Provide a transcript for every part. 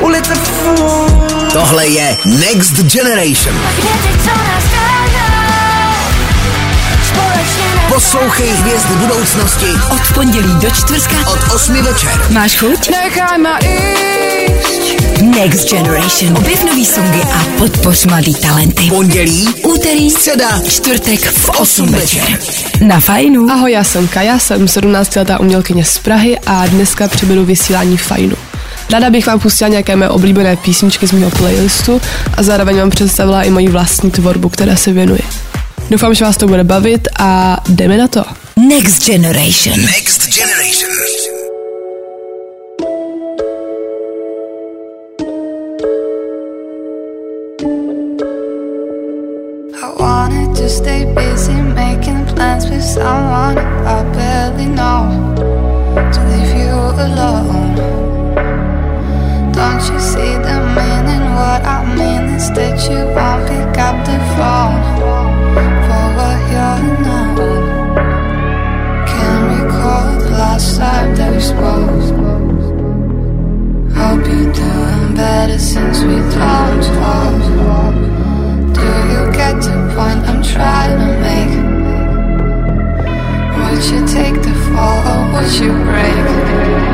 Ulice Tohle je Next Generation. Poslouchej hvězdy budoucnosti Od pondělí do čtvrtka od 8 večer. máš chuť? Nechaj ma ísť. Next Generation. Objev nový songy a podpoř mladý talenty. Pondělí, Úterý, středa, čtvrtek v 8 večer. Na fajnu. Ahoj, já jsem Kaja, jsem 17-letá umělkyně z Prahy a dneska přiberu vysílání Fajnu. Ráda bych vám pustila nějaké mé oblíbené písničky z mého playlistu a zároveň vám představila i moji vlastní tvorbu, která se věnuje. Doufám, že vás to bude bavit a jdeme na to. Next Generation. Next Generation. Someone I barely know to leave you alone. Don't you see the meaning? What I mean is that you won't pick up the phone for what you're known. Can't recall the last time that we spoke. Hope you're doing better since we don't talk. Do you get the point I'm trying to make? Would you take the fall or would you break?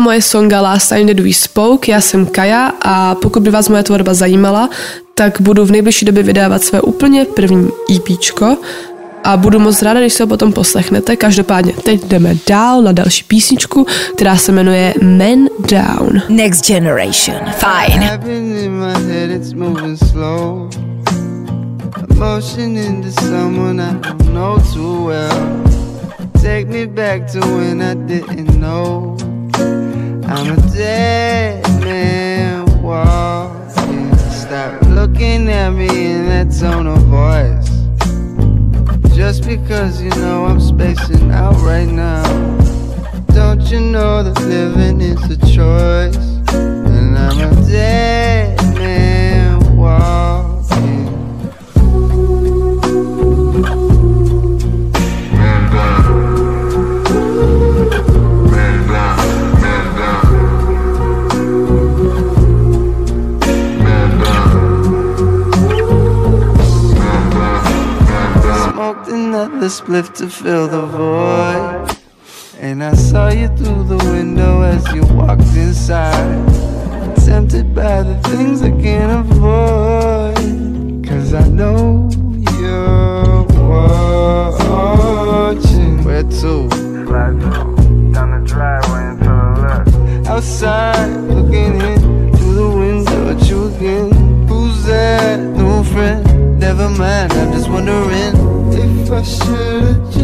Byla moje songa Last Time That We Spoke, já jsem Kaja a pokud by vás moje tvorba zajímala, tak budu v nejbližší době vydávat své úplně první EPčko a budu moc ráda, když se ho potom poslechnete. Každopádně teď jdeme dál na další písničku, která se jmenuje Man Down. Next Generation. Fajn. Happening in my head, it's moving slow. Emotion into someone I don't know too well. Take me back to when I didn't know. I'm a dead man walking. Stop looking at me in that tone of voice. Just because you know I'm spacing out right now. Don't you know that living is a choice? And I'm a dead man walking. Lift to fill the void. I should have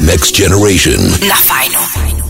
Next Generation na fajnu.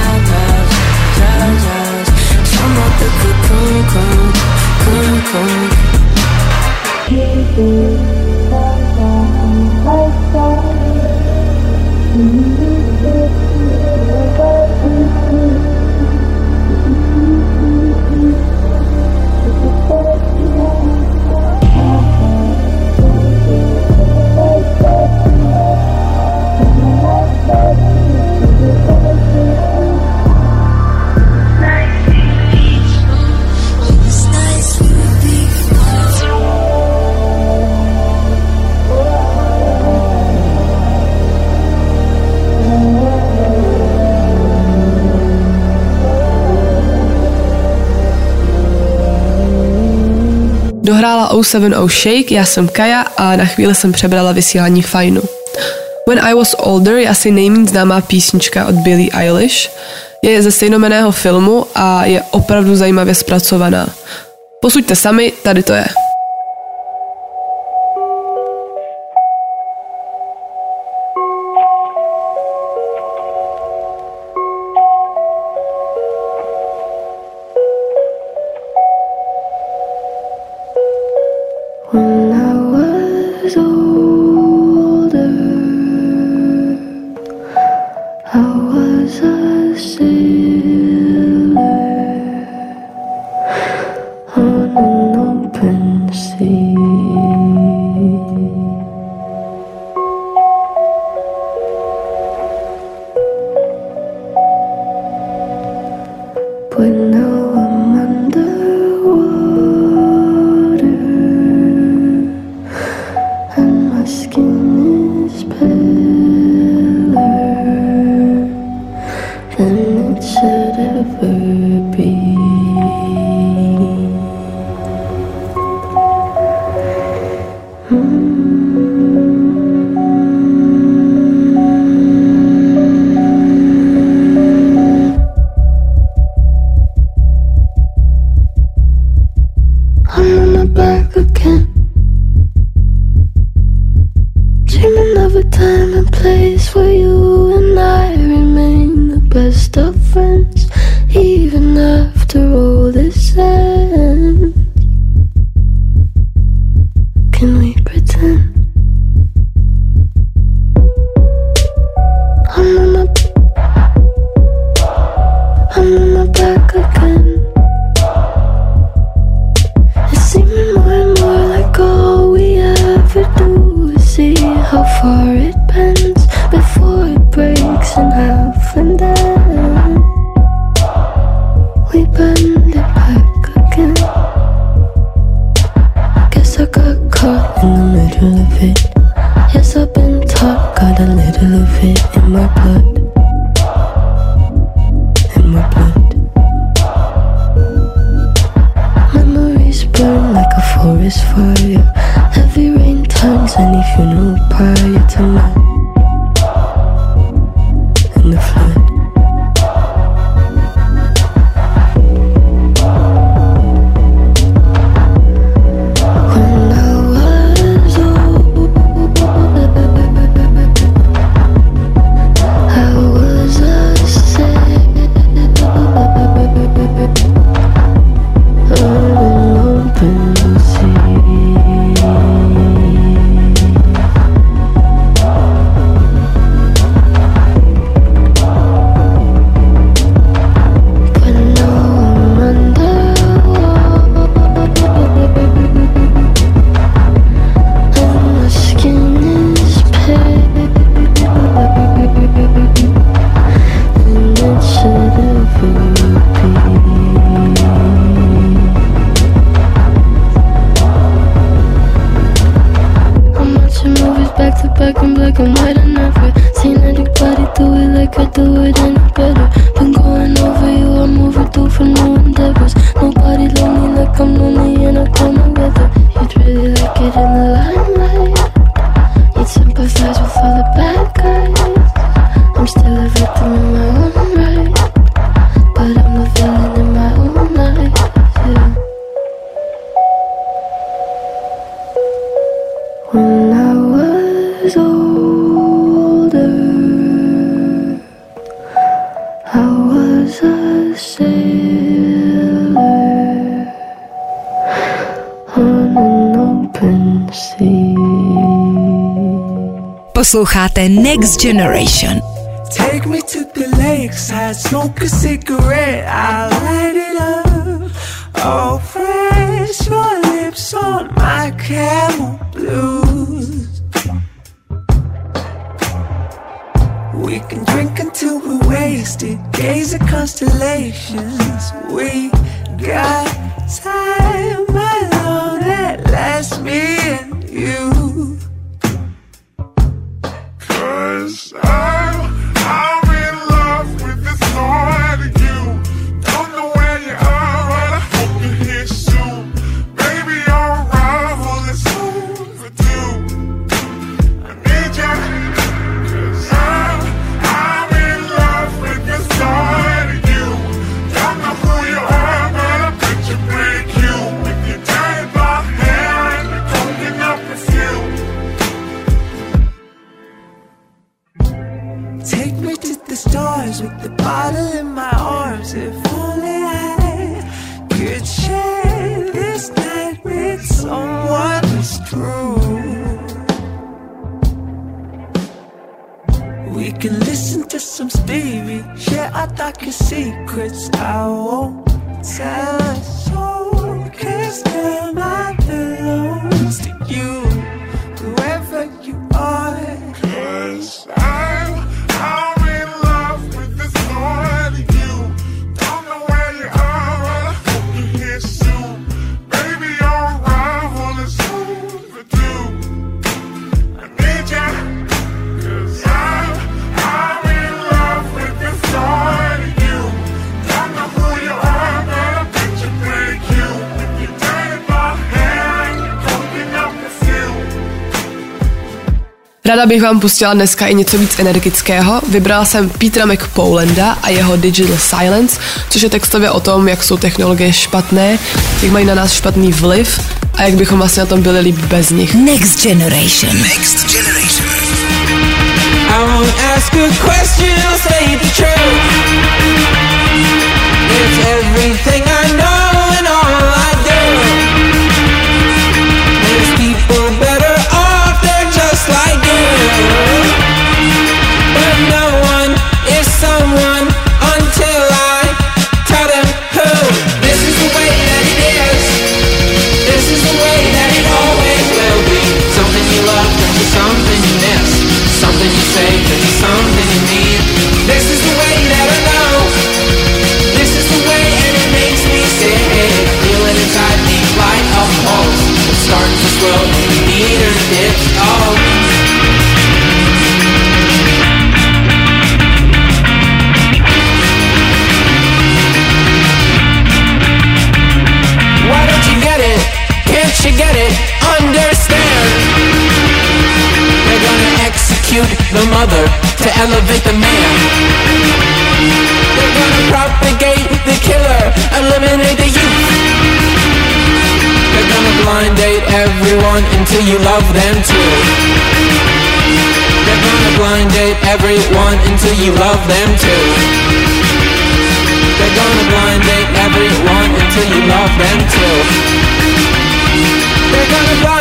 poslouchala 070 Shake, já jsem Kaja a na chvíli jsem přebrala vysílání fajnu. When I Was Older je asi nejméně známá písnička od Billie Eilish. Je ze stejnomeného filmu a je opravdu zajímavě zpracovaná. Posuďte sami, tady to je. window bottom edge of the. Posloucháte Next Generation. Take me to the lakeside, smoke a cigarette, I light it up. Oh, fresh, your lips on my camel blues. We can drink until we're wasted, gaze at constellations. We got time alone that lasts me and you. Cause I Ráda bych vám pustila dneska i něco víc energického. Vybrala jsem Petra McPolanda a jeho Digital Silence, což je textově o tom, jak jsou technologie špatné, jak mají na nás špatný vliv a jak bychom vlastně na tom byli líp bez nich. Next Generation. Next Generation. I won't ask a question, I'll say the truth. It's everything I know elevate the man. They're gonna propagate the killer, eliminate the youth. They're gonna blind date everyone until you love them too. They're gonna blind date everyone until you love them too. They're gonna blind date everyone until you love them too. They're gonna blind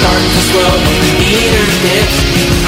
starting to the meter dips.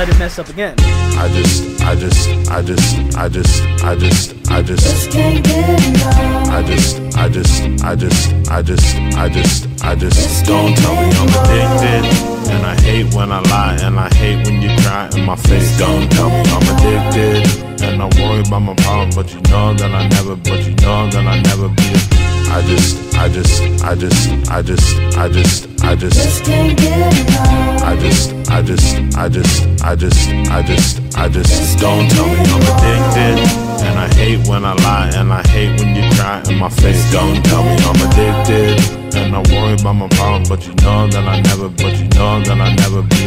Let it mess up again. I just, I just, I just, I just, I just, I just, can't get enough. I just, I just, I just, I just, I just, I just, don't tell me I'm addicted. And I hate when I lie, and I hate when you cry in my face. Don't tell me I'm addicted. And I worry about my problem, but you know that I never, but you know that I never be. I just, I just, I just, I just, I just, I just, can't get enough. I just, I just, I just, I just, I just, I just, don't tell me I'm addicted. And I hate when I lie, and I hate when you cry in my face. Don't tell me I'm addicted. And I worry about my problem, but you know that I never, but you know that I never be.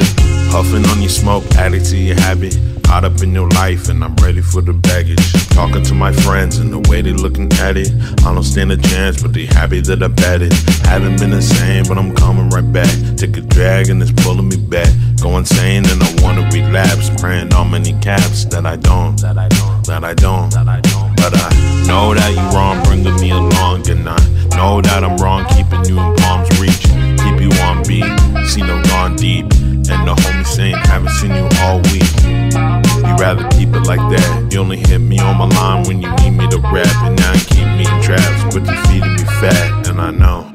Huffing on your smoke, addict to your habit. Caught up in your life, and I'm ready for the baggage. Talking to my friends, and the way they looking at it. I don't stand a chance, but they happy that I it. Haven't been the same, but I'm coming right back. Take a drag, and it's pulling me back. Go insane, and I wanna relapse. Praying on many caps that I don't, that I don't, that I don't, that I don't. But I know that you wrong, bringing me along, and I know that I'm wrong, keeping you in palm's reach. Keep you on beat, see no gone deep. And the homie saying, haven't seen you all week. You rather keep it like that. You only hit me on my line when you need me to rap. And now you keep me in traps, but you feeding me fat. And I know.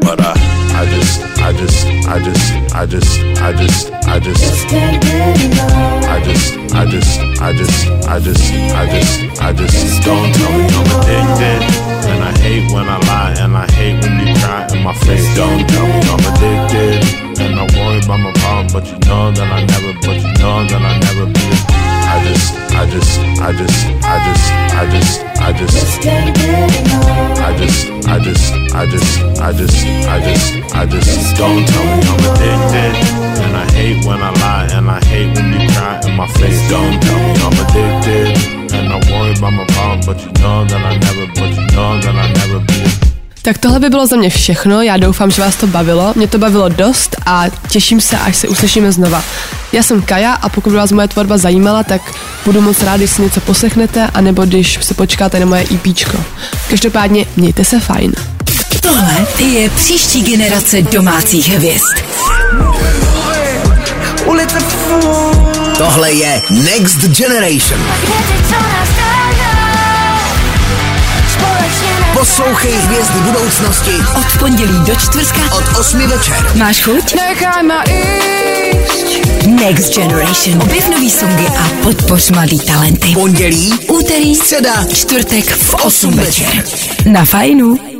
But I, I just, I just, I just, I just, I just, I just, I just, I just, I just, I just, I just, I just, don't tell me I'm addicted. And I hate when I lie, and I hate when you cry in my face. Don't tell me I'm addicted. And I worry about my problem, but you know that I never, but you know that I never be. I just, I just, I just, I just, I just, I just, I just, I just, I just, I just, I just, I just, don't tell me I'm addicted. And I hate when I lie, and I hate when you cry in my face. Don't tell me I'm addicted. And I worry about my problem, but you know that I never, but you know that I never be. Tak tohle by bylo za mě všechno, já doufám, že vás to bavilo. Mě to bavilo dost a těším se, až se uslyšíme znova. Já jsem Kaja a pokud by vás moje tvorba zajímala, tak budu moc rád, když si něco poslechnete, anebo když se počkáte na moje EPčko. Každopádně mějte se fajn. Tohle je příští generace domácích hvězd. Ulice Tohle je Next Generation. Poslouchej hvězdy budoucnosti Od pondělí do čtvrtka od 8 večer. máš chuť? Next Generation. Objev nový songy a podpoř mladý talenty. Pondělí, Úterý, středa, čtvrtek v 8 večer. Na fajnu.